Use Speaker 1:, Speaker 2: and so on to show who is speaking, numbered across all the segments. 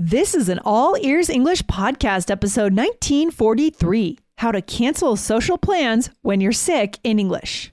Speaker 1: This is an All Ears English Podcast, episode 1943 How to Cancel Social Plans When You're Sick in English.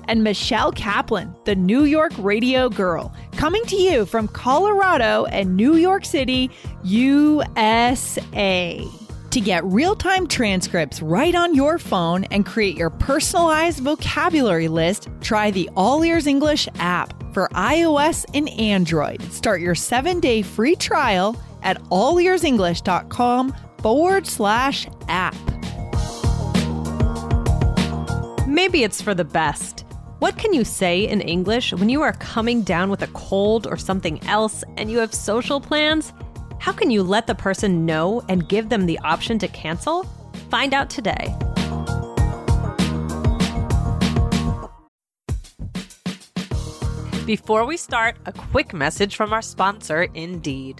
Speaker 1: and Michelle Kaplan, the New York radio girl, coming to you from Colorado and New York City, USA. To get real time transcripts right on your phone and create your personalized vocabulary list, try the All Ears English app for iOS and Android. Start your seven day free trial at allearsenglish.com forward slash app.
Speaker 2: Maybe it's for the best. What can you say in English when you are coming down with a cold or something else and you have social plans? How can you let the person know and give them the option to cancel? Find out today. Before we start, a quick message from our sponsor, Indeed.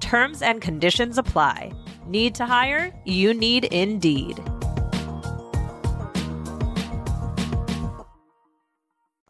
Speaker 2: Terms and conditions apply. Need to hire? You need Indeed.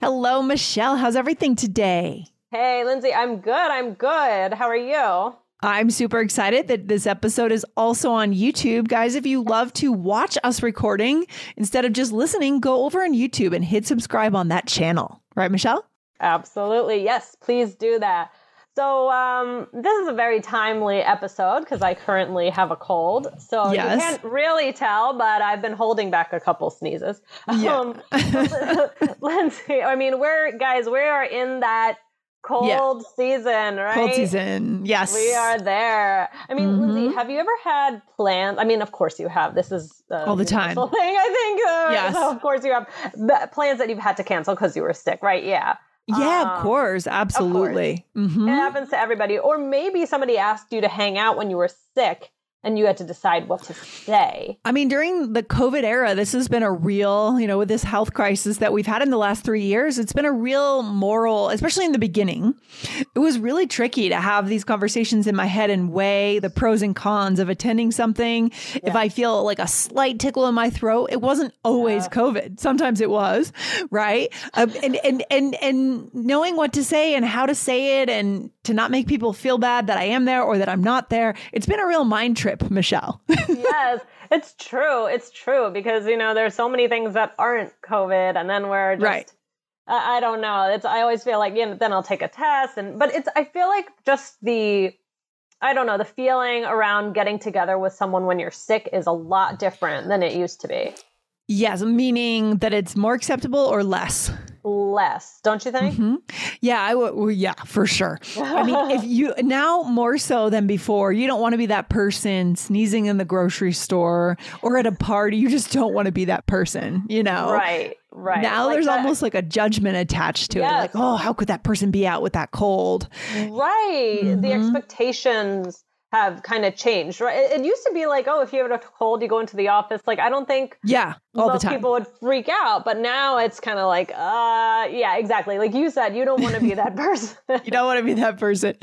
Speaker 1: Hello, Michelle. How's everything today?
Speaker 3: Hey, Lindsay, I'm good. I'm good. How are you?
Speaker 1: I'm super excited that this episode is also on YouTube. Guys, if you love to watch us recording instead of just listening, go over on YouTube and hit subscribe on that channel. Right, Michelle?
Speaker 3: Absolutely. Yes, please do that. So, um, this is a very timely episode because I currently have a cold. So, yes. you can't really tell, but I've been holding back a couple sneezes. Yeah. Um, Lindsay, I mean, we're, guys, we are in that cold yeah. season, right?
Speaker 1: Cold season, yes.
Speaker 3: We are there. I mean, mm-hmm. Lindsay, have you ever had plans? I mean, of course you have. This is
Speaker 1: all the time
Speaker 3: thing. I think. Uh, yes. So of course you have plans that you've had to cancel because you were sick, right? Yeah.
Speaker 1: Yeah, um, of course, absolutely.
Speaker 3: Of course. Mm-hmm. It happens to everybody. Or maybe somebody asked you to hang out when you were sick and you had to decide what to say.
Speaker 1: I mean, during the COVID era, this has been a real, you know, with this health crisis that we've had in the last three years, it's been a real moral, especially in the beginning. It was really tricky to have these conversations in my head and weigh the pros and cons of attending something. Yeah. If I feel like a slight tickle in my throat, it wasn't always yeah. COVID. Sometimes it was, right? Um, and, and, and, and knowing what to say and how to say it and to not make people feel bad that I am there or that I'm not there, it's been a real mind trip Michelle.
Speaker 3: yes, it's true. It's true because you know there's so many things that aren't COVID, and then we're just. Right. I, I don't know. It's I always feel like you know, then I'll take a test, and but it's I feel like just the I don't know, the feeling around getting together with someone when you're sick is a lot different than it used to be.
Speaker 1: Yes, meaning that it's more acceptable or less
Speaker 3: less, don't you think? Mm-hmm.
Speaker 1: Yeah, I would. Well, yeah, for sure. I mean, if you now more so than before, you don't want to be that person sneezing in the grocery store or at a party. You just don't want to be that person, you know?
Speaker 3: Right. Right.
Speaker 1: Now like there's that. almost like a judgment attached to yes. it. Like, oh, how could that person be out with that cold?
Speaker 3: Right. Mm-hmm. The expectations have kind of changed, right? It, it, used to be like, oh, if you have a cold, you go into the office. Like, I don't think
Speaker 1: yeah, all
Speaker 3: most
Speaker 1: the time.
Speaker 3: people would freak out, but now it's kind of like, uh, yeah, exactly. Like you said, you don't want to be that person.
Speaker 1: you don't want to be that person.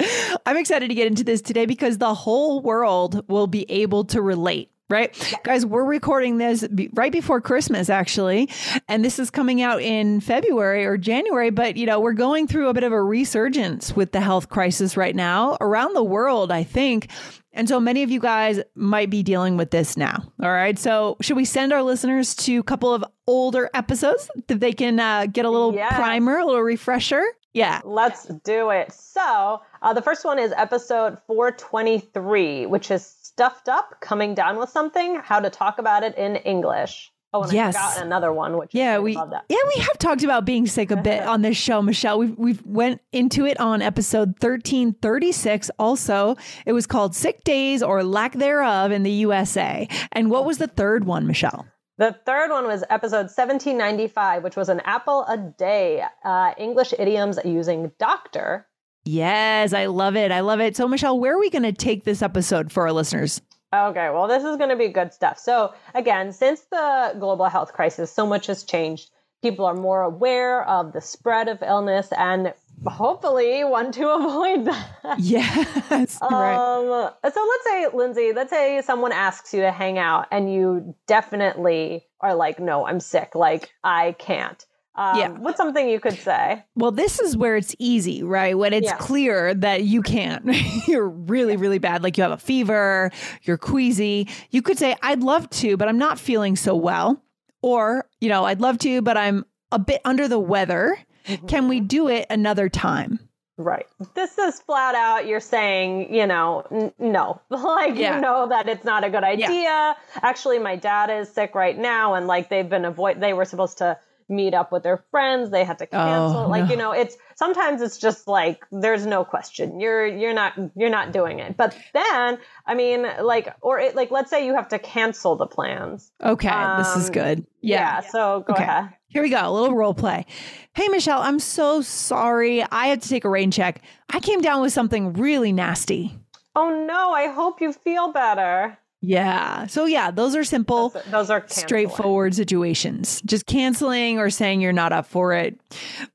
Speaker 1: I'm excited to get into this today because the whole world will be able to relate right? Guys, we're recording this right before Christmas, actually. And this is coming out in February or January. But, you know, we're going through a bit of a resurgence with the health crisis right now around the world, I think. And so many of you guys might be dealing with this now. All right. So, should we send our listeners to a couple of older episodes that they can uh, get a little primer, a little refresher? Yeah.
Speaker 3: Let's do it. So, uh, the first one is episode 423, which is Stuffed Up, Coming Down with Something, How to Talk About It in English. Oh, and yes. I forgot another one, which
Speaker 1: yeah, we
Speaker 3: yeah
Speaker 1: we have talked about being sick a bit on this show, Michelle. We we've went into it on episode thirteen thirty six. Also, it was called "Sick Days or Lack Thereof" in the USA. And what was the third one, Michelle?
Speaker 3: The third one was episode 1795, which was an apple a day, uh, English idioms using doctor.
Speaker 1: Yes, I love it. I love it. So, Michelle, where are we going to take this episode for our listeners?
Speaker 3: Okay, well, this is going to be good stuff. So, again, since the global health crisis, so much has changed. People are more aware of the spread of illness and hopefully want to avoid that.
Speaker 1: Yes.
Speaker 3: um, right. So let's say, Lindsay, let's say someone asks you to hang out and you definitely are like, no, I'm sick. Like, I can't. Um, yeah. What's something you could say?
Speaker 1: Well, this is where it's easy, right? When it's yeah. clear that you can't, you're really, really bad. Like you have a fever, you're queasy. You could say, I'd love to, but I'm not feeling so well. Or, you know, I'd love to, but I'm a bit under the weather. Mm-hmm. Can we do it another time?
Speaker 3: Right. This is flat out you're saying, you know, n- no. like yeah. you know that it's not a good idea. Yeah. Actually, my dad is sick right now and like they've been avoid they were supposed to meet up with their friends they had to cancel oh, like no. you know it's sometimes it's just like there's no question. You're you're not you're not doing it. But then i mean like or it, like let's say you have to cancel the plans.
Speaker 1: Okay um, this is um, good.
Speaker 3: Yeah, yeah so go okay. ahead.
Speaker 1: Here we go a little role play. Hey michelle i'm so sorry. I had to take a rain check. I came down with something really nasty.
Speaker 3: Oh no i hope you feel better
Speaker 1: yeah. So yeah, those are simple.
Speaker 3: Those, those are
Speaker 1: straightforward situations. Just canceling or saying you're not up for it.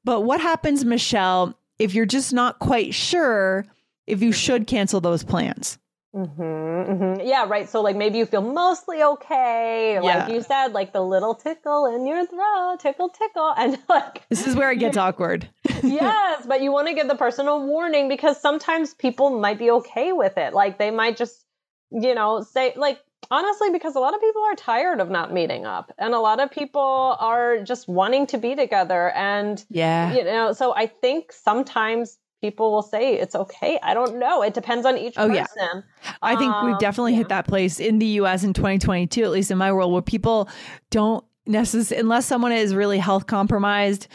Speaker 1: But what happens, Michelle, if you're just not quite sure if you should cancel those plans?
Speaker 3: Mm-hmm, mm-hmm. Yeah, right. So, like, maybe you feel mostly okay. Like you said, like the little tickle in your throat, tickle, tickle. And like,
Speaker 1: this is where it gets awkward.
Speaker 3: yes, but you want to give the person a warning because sometimes people might be okay with it. Like, they might just you know, say like honestly because a lot of people are tired of not meeting up and a lot of people are just wanting to be together and
Speaker 1: yeah.
Speaker 3: you know so i think sometimes people will say it's okay. I don't know. It depends on each oh, person. Yeah.
Speaker 1: i think um, we've definitely yeah. hit that place in the us in 2022 at least in my world where people don't necessarily unless someone is really health compromised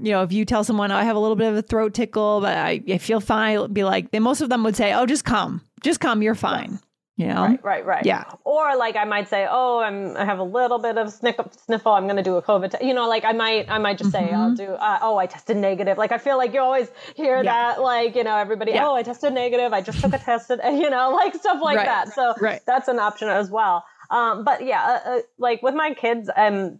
Speaker 1: you know if you tell someone oh, i have a little bit of a throat tickle but i, I feel fine be like most of them would say oh just come just come you're fine you know?
Speaker 3: Right, right, right.
Speaker 1: Yeah.
Speaker 3: Or like I might say, oh, I'm I have a little bit of sniffle. sniffle. I'm going to do a COVID. T-. You know, like I might I might just say mm-hmm. I'll do. Uh, oh, I tested negative. Like I feel like you always hear yeah. that. Like you know, everybody. Yeah. Oh, I tested negative. I just took a test. And, You know, like stuff like
Speaker 1: right.
Speaker 3: that. So
Speaker 1: right.
Speaker 3: that's an option as well. Um, but yeah, uh, uh, like with my kids, um,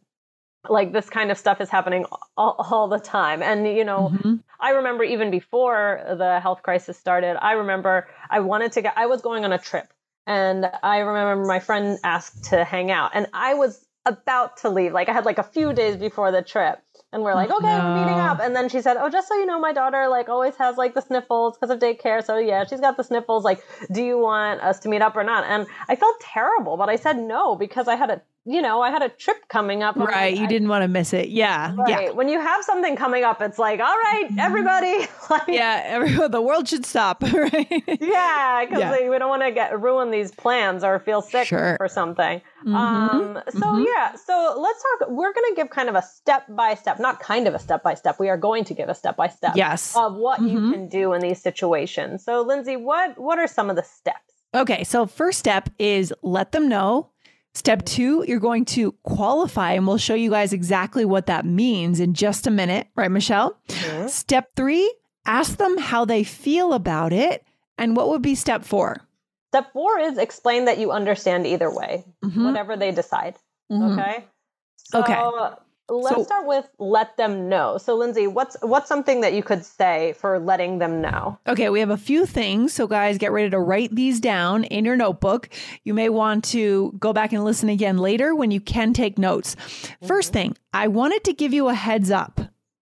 Speaker 3: like this kind of stuff is happening all, all the time. And you know, mm-hmm. I remember even before the health crisis started, I remember I wanted to get. I was going on a trip and I remember my friend asked to hang out, and I was about to leave. Like I had like a few days before the trip, and we're like, oh, okay, no. we're meeting up. And then she said, oh, just so you know, my daughter like always has like the sniffles because of daycare. So yeah, she's got the sniffles. Like, do you want us to meet up or not? And I felt terrible, but I said no because I had a you know, I had a trip coming up.
Speaker 1: Right.
Speaker 3: Like,
Speaker 1: you didn't want to miss it. Yeah.
Speaker 3: Right.
Speaker 1: Yeah.
Speaker 3: When you have something coming up, it's like, all right, mm-hmm. everybody.
Speaker 1: like, yeah. Everyone, the world should stop. Right.
Speaker 3: yeah. Because yeah. we don't want to get ruin these plans or feel sick sure. for something. Mm-hmm. Um, so mm-hmm. yeah. So let's talk. We're going to give kind of a step by step, not kind of a step by step. We are going to give a step by step.
Speaker 1: Yes.
Speaker 3: Of what you mm-hmm. can do in these situations. So Lindsay, what what are some of the steps?
Speaker 1: Okay. So first step is let them know Step two, you're going to qualify, and we'll show you guys exactly what that means in just a minute, right, Michelle? Step three, ask them how they feel about it. And what would be step four?
Speaker 3: Step four is explain that you understand either way, mm-hmm. whatever they decide. Mm-hmm. Okay.
Speaker 1: So, okay.
Speaker 3: Let's so, start with let them know. So Lindsay, what's what's something that you could say for letting them know?
Speaker 1: Okay, we have a few things. So guys, get ready to write these down in your notebook. You may want to go back and listen again later when you can take notes. Mm-hmm. First thing, I wanted to give you a heads up.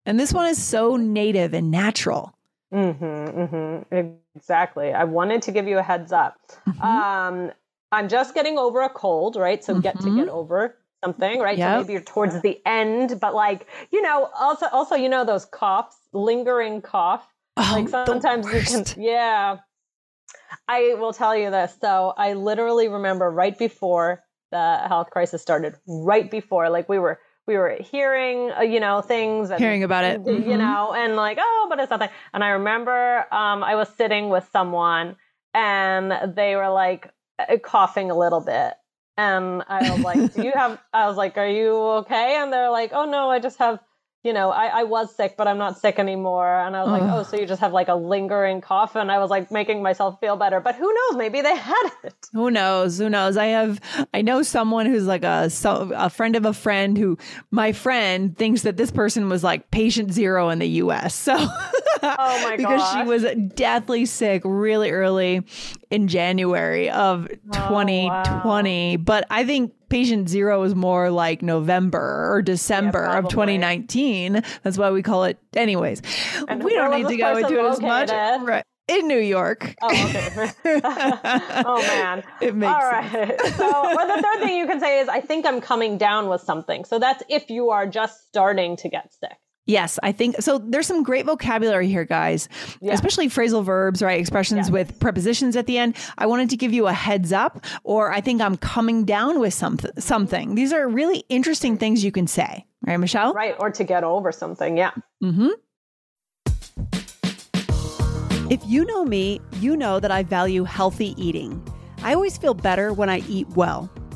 Speaker 1: And this one is so native and natural.
Speaker 3: Mhm, mhm. Exactly. I wanted to give you a heads up. Mm-hmm. Um I'm just getting over a cold, right? So mm-hmm. get to get over something, right? Yep. So maybe you're towards the end, but like, you know, also also you know those coughs, lingering cough.
Speaker 1: Oh,
Speaker 3: like sometimes you can yeah. I will tell you this. So I literally remember right before the health crisis started, right before like we were we were hearing, uh, you know, things and,
Speaker 1: hearing about it,
Speaker 3: mm-hmm. you know, and like, oh, but it's nothing. And I remember um, I was sitting with someone and they were like uh, coughing a little bit. And I was like, do you have, I was like, are you okay? And they're like, oh no, I just have you know, I, I was sick, but I'm not sick anymore. And I was like, oh, so you just have like a lingering cough. And I was like making myself feel better. But who knows? Maybe they had it.
Speaker 1: Who knows? Who knows? I have, I know someone who's like a, so, a friend of a friend who my friend thinks that this person was like patient zero in the US. So,
Speaker 3: oh my god.
Speaker 1: because
Speaker 3: gosh.
Speaker 1: she was deathly sick really early in January of 2020. Oh, wow. But I think patient zero is more like November or December yeah, of 2019. That's why we call it. Anyways, and we don't need to go into it as much. Right. In New York.
Speaker 3: Oh, okay. oh man.
Speaker 1: It makes All right.
Speaker 3: Sense. so, or the third thing you can say is, I think I'm coming down with something. So that's if you are just starting to get sick.
Speaker 1: Yes, I think so. There's some great vocabulary here, guys, yeah. especially phrasal verbs, right? Expressions yeah. with prepositions at the end. I wanted to give you a heads up, or I think I'm coming down with something. Something. These are really interesting things you can say, right, Michelle?
Speaker 3: Right, or to get over something. Yeah.
Speaker 1: Hmm. If you know me, you know that I value healthy eating. I always feel better when I eat well.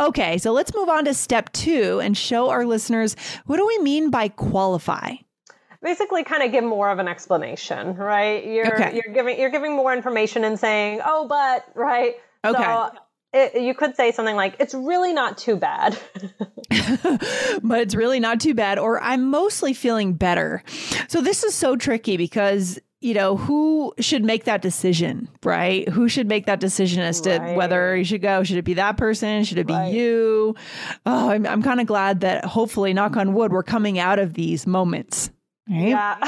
Speaker 1: Okay, so let's move on to step two and show our listeners what do we mean by qualify?
Speaker 3: Basically, kind of give more of an explanation, right? You're okay. you're giving you're giving more information and saying, "Oh, but," right?
Speaker 1: Okay.
Speaker 3: So it, you could say something like, "It's really not too bad,"
Speaker 1: but it's really not too bad, or I'm mostly feeling better. So this is so tricky because you know, who should make that decision, right? Who should make that decision as to right. whether you should go? Should it be that person? Should it be right. you? Oh, I'm, I'm kind of glad that hopefully, knock on wood, we're coming out of these moments. Right?
Speaker 3: Yeah.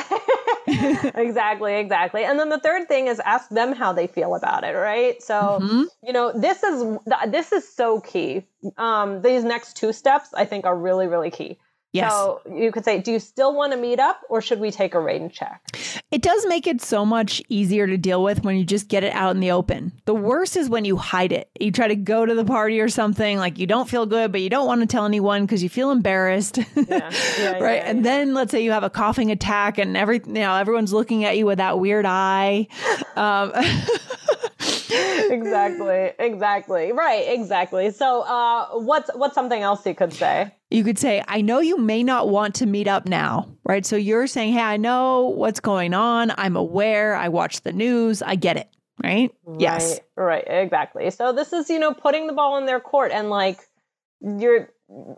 Speaker 3: exactly, exactly. And then the third thing is ask them how they feel about it, right? So, mm-hmm. you know, this is this is so key. Um, these next two steps I think are really really key.
Speaker 1: Yes.
Speaker 3: So you could say, do you still want to meet up or should we take a rain check?
Speaker 1: It does make it so much easier to deal with when you just get it out in the open. The worst is when you hide it. You try to go to the party or something, like you don't feel good, but you don't want to tell anyone because you feel embarrassed. Yeah. Yeah, right. Yeah, and then let's say you have a coughing attack and every you know, everyone's looking at you with that weird eye. Um,
Speaker 3: exactly exactly right exactly so uh, what's what's something else you could say
Speaker 1: You could say, I know you may not want to meet up now, right? So you're saying, Hey, I know what's going on. I'm aware. I watch the news. I get it, right?
Speaker 3: right
Speaker 1: yes.
Speaker 3: Right. Exactly. So this is, you know, putting the ball in their court and like you're,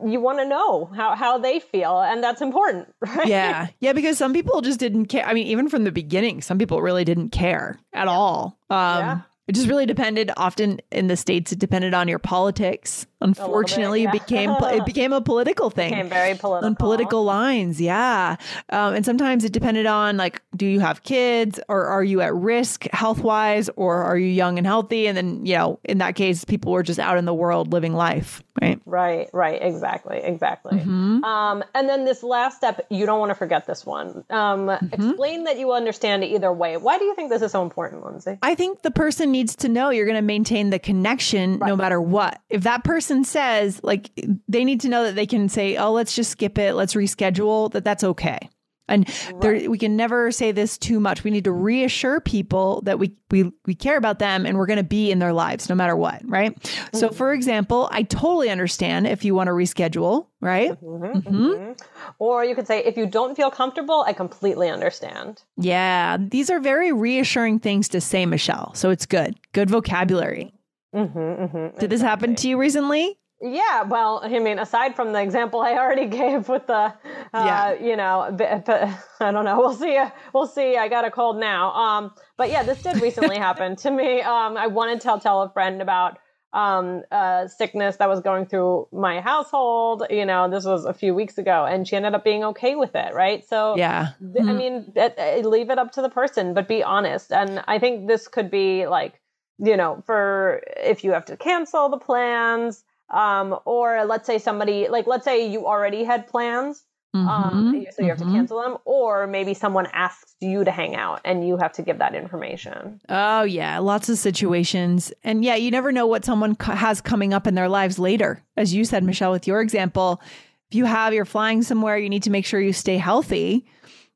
Speaker 3: you want to know how, how they feel and that's important right
Speaker 1: yeah yeah because some people just didn't care i mean even from the beginning some people really didn't care at all um yeah. It just really depended. Often in the states, it depended on your politics. Unfortunately, bit, yeah. it became it became a political thing.
Speaker 3: Became very political
Speaker 1: on political lines. Yeah, um, and sometimes it depended on like, do you have kids, or are you at risk health wise, or are you young and healthy? And then you know, in that case, people were just out in the world living life. Right.
Speaker 3: Right. Right. Exactly. Exactly. Mm-hmm. Um, and then this last step, you don't want to forget this one. Um, mm-hmm. Explain that you understand it either way. Why do you think this is so important, Lindsay?
Speaker 1: I think the person needs to know you're going to maintain the connection right. no matter what. If that person says, like, they need to know that they can say, oh, let's just skip it, let's reschedule, that that's okay. And right. there, we can never say this too much. We need to reassure people that we we we care about them and we're going to be in their lives no matter what, right? Mm-hmm. So, for example, I totally understand if you want to reschedule, right? Mm-hmm,
Speaker 3: mm-hmm. mm-hmm. Or you could say, if you don't feel comfortable, I completely understand.
Speaker 1: Yeah, these are very reassuring things to say, Michelle. So it's good, good vocabulary. Mm-hmm, mm-hmm, Did this happen to you recently?
Speaker 3: Yeah, well, I mean, aside from the example I already gave with the, uh, yeah. you know, I don't know. We'll see. We'll see. I got a cold now. Um, but yeah, this did recently happen to me. Um, I wanted to tell a friend about um, uh, sickness that was going through my household. You know, this was a few weeks ago, and she ended up being okay with it. Right. So
Speaker 1: yeah,
Speaker 3: mm-hmm. I mean, it, it, leave it up to the person, but be honest. And I think this could be like, you know, for if you have to cancel the plans um, or let's say somebody, like, let's say you already had plans. Um, mm-hmm. Um, so you have mm-hmm. to cancel them, or maybe someone asks you to hang out and you have to give that information.
Speaker 1: Oh, yeah, lots of situations. And yeah, you never know what someone has coming up in their lives later. As you said, Michelle, with your example, if you have, you're flying somewhere, you need to make sure you stay healthy.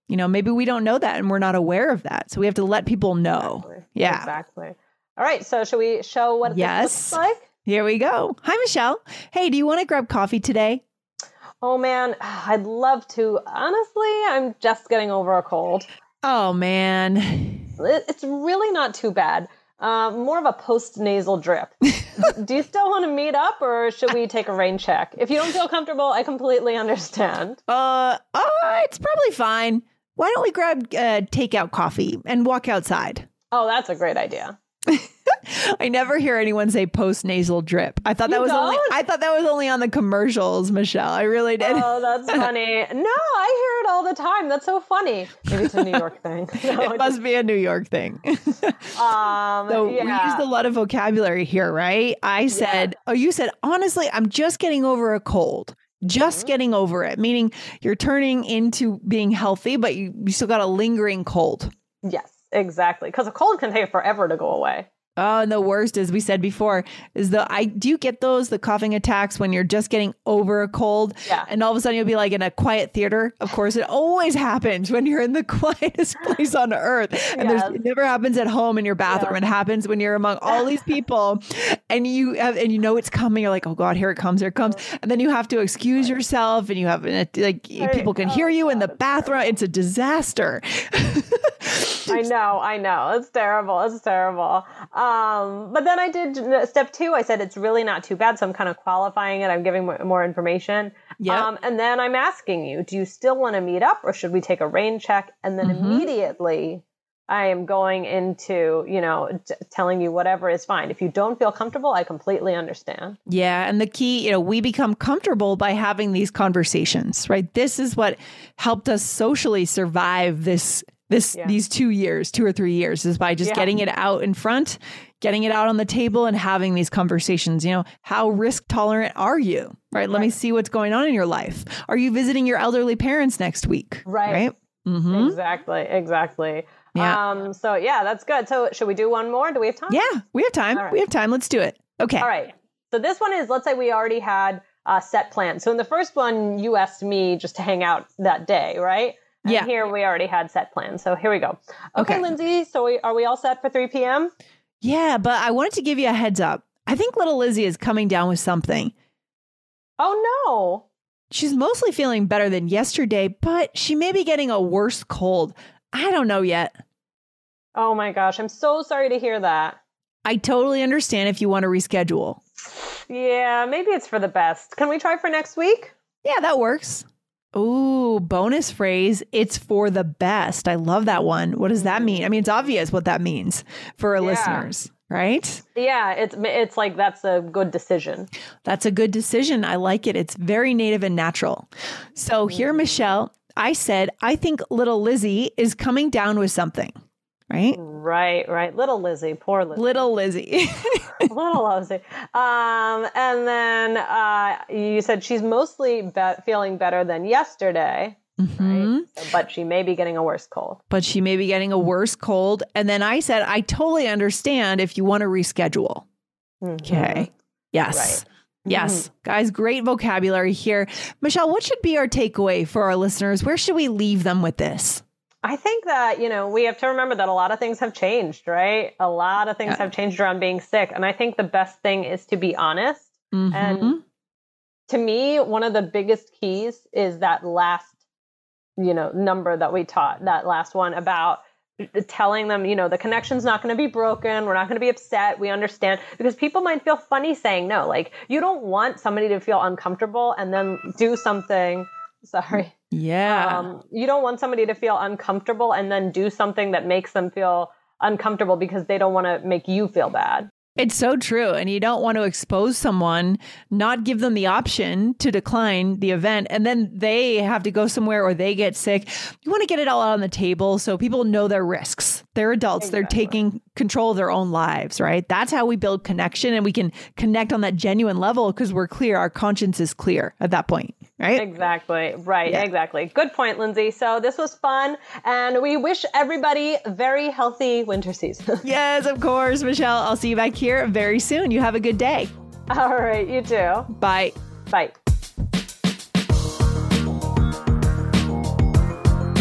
Speaker 1: You know, maybe we don't know that and we're not aware of that. So we have to let people know.
Speaker 3: Exactly.
Speaker 1: Yeah.
Speaker 3: Exactly. All right. So should we show what yes. this looks like?
Speaker 1: Here we go. Hi, Michelle. Hey, do you want to grab coffee today?
Speaker 3: Oh, man, I'd love to. Honestly, I'm just getting over a cold.
Speaker 1: Oh, man.
Speaker 3: It's really not too bad. Uh, more of a post nasal drip. do you still want to meet up or should we take a rain check? If you don't feel comfortable, I completely understand.
Speaker 1: Uh, uh it's probably fine. Why don't we grab uh, takeout coffee and walk outside?
Speaker 3: Oh, that's a great idea.
Speaker 1: I never hear anyone say post nasal drip. I thought that you was don't? only I thought that was only on the commercials, Michelle. I really did.
Speaker 3: Oh, that's funny. No, I hear it all the time. That's so funny. Maybe it's a New York thing.
Speaker 1: No, it must be a New York thing. um, so yeah. we used a lot of vocabulary here, right? I said, yeah. oh, you said honestly, I'm just getting over a cold. Just mm-hmm. getting over it, meaning you're turning into being healthy, but you, you still got a lingering cold.
Speaker 3: Yes. Exactly. Because a cold can take forever to go away.
Speaker 1: Oh, and the worst, as we said before, is the I do you get those the coughing attacks when you're just getting over a cold,
Speaker 3: yeah.
Speaker 1: and all of a sudden you'll be like in a quiet theater. Of course, it always happens when you're in the quietest place on earth, and yes. it never happens at home in your bathroom. Yeah. It happens when you're among all these people, and you have, and you know it's coming. You're like, oh god, here it comes, here it comes, oh. and then you have to excuse yourself, and you have like people can oh, hear you in the bathroom. It's a disaster.
Speaker 3: I know, I know. It's terrible. It's terrible. Um, but then I did step two. I said it's really not too bad. So I'm kind of qualifying it. I'm giving more information.
Speaker 1: Yeah. Um,
Speaker 3: and then I'm asking you, do you still want to meet up or should we take a rain check? And then mm-hmm. immediately I am going into, you know, t- telling you whatever is fine. If you don't feel comfortable, I completely understand.
Speaker 1: Yeah. And the key, you know, we become comfortable by having these conversations, right? This is what helped us socially survive this this yeah. these two years, two or three years, is by just yeah. getting it out in front, getting it out on the table, and having these conversations. You know, how risk tolerant are you? Right. right. Let me see what's going on in your life. Are you visiting your elderly parents next week?
Speaker 3: Right.
Speaker 1: Right.
Speaker 3: Mm-hmm. Exactly. Exactly. Yeah. Um, so yeah, that's good. So should we do one more? Do we have time?
Speaker 1: Yeah, we have time. Right. We have time. Let's do it. Okay.
Speaker 3: All right. So this one is let's say we already had a set plan. So in the first one, you asked me just to hang out that day, right? And yeah. Here we already had set plans. So here we go. Okay, okay. Lindsay. So we, are we all set for 3 p.m.?
Speaker 1: Yeah, but I wanted to give you a heads up. I think little Lizzie is coming down with something.
Speaker 3: Oh, no.
Speaker 1: She's mostly feeling better than yesterday, but she may be getting a worse cold. I don't know yet.
Speaker 3: Oh my gosh, I'm so sorry to hear that.
Speaker 1: I totally understand if you want to reschedule.
Speaker 3: Yeah, maybe it's for the best. Can we try for next week?
Speaker 1: Yeah, that works. Ooh, bonus phrase. It's for the best. I love that one. What does that mm-hmm. mean? I mean, it's obvious what that means for our yeah. listeners, right?
Speaker 3: Yeah, it's it's like that's a good decision.
Speaker 1: That's a good decision. I like it. It's very native and natural. So here, mm-hmm. Michelle, I said, I think little Lizzie is coming down with something right?
Speaker 3: Right, right. Little Lizzie, poor Lizzie.
Speaker 1: Little Lizzie.
Speaker 3: Little Lizzie. Um, and then uh, you said she's mostly be- feeling better than yesterday. Mm-hmm. Right? So, but she may be getting a worse cold.
Speaker 1: But she may be getting a worse cold. And then I said, I totally understand if you want to reschedule. Mm-hmm. Okay. Yes. Right. Yes. Mm-hmm. Guys, great vocabulary here. Michelle, what should be our takeaway for our listeners? Where should we leave them with this?
Speaker 3: I think that, you know, we have to remember that a lot of things have changed, right? A lot of things yeah. have changed around being sick. And I think the best thing is to be honest. Mm-hmm. And to me, one of the biggest keys is that last, you know, number that we taught, that last one about telling them, you know, the connection's not going to be broken. We're not going to be upset. We understand because people might feel funny saying no. Like you don't want somebody to feel uncomfortable and then do something. Sorry
Speaker 1: yeah. Um,
Speaker 3: you don't want somebody to feel uncomfortable and then do something that makes them feel uncomfortable because they don't want to make you feel bad.
Speaker 1: It's so true. And you don't want to expose someone, not give them the option to decline the event, and then they have to go somewhere or they get sick. You want to get it all out on the table so people know their risks. They're adults, exactly. they're taking control of their own lives, right? That's how we build connection and we can connect on that genuine level because we're clear. Our conscience is clear at that point right?
Speaker 3: Exactly. Right. Yeah. Exactly. Good point, Lindsay. So this was fun. And we wish everybody very healthy winter season.
Speaker 1: yes, of course, Michelle. I'll see you back here very soon. You have a good day.
Speaker 3: All right. You too.
Speaker 1: Bye.
Speaker 3: Bye.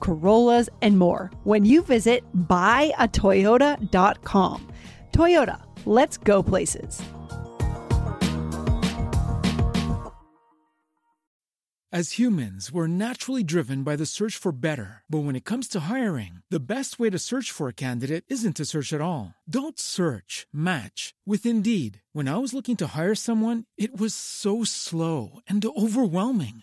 Speaker 1: Corollas, and more when you visit buyatoyota.com. Toyota, let's go places.
Speaker 4: As humans, we're naturally driven by the search for better. But when it comes to hiring, the best way to search for a candidate isn't to search at all. Don't search, match with Indeed. When I was looking to hire someone, it was so slow and overwhelming.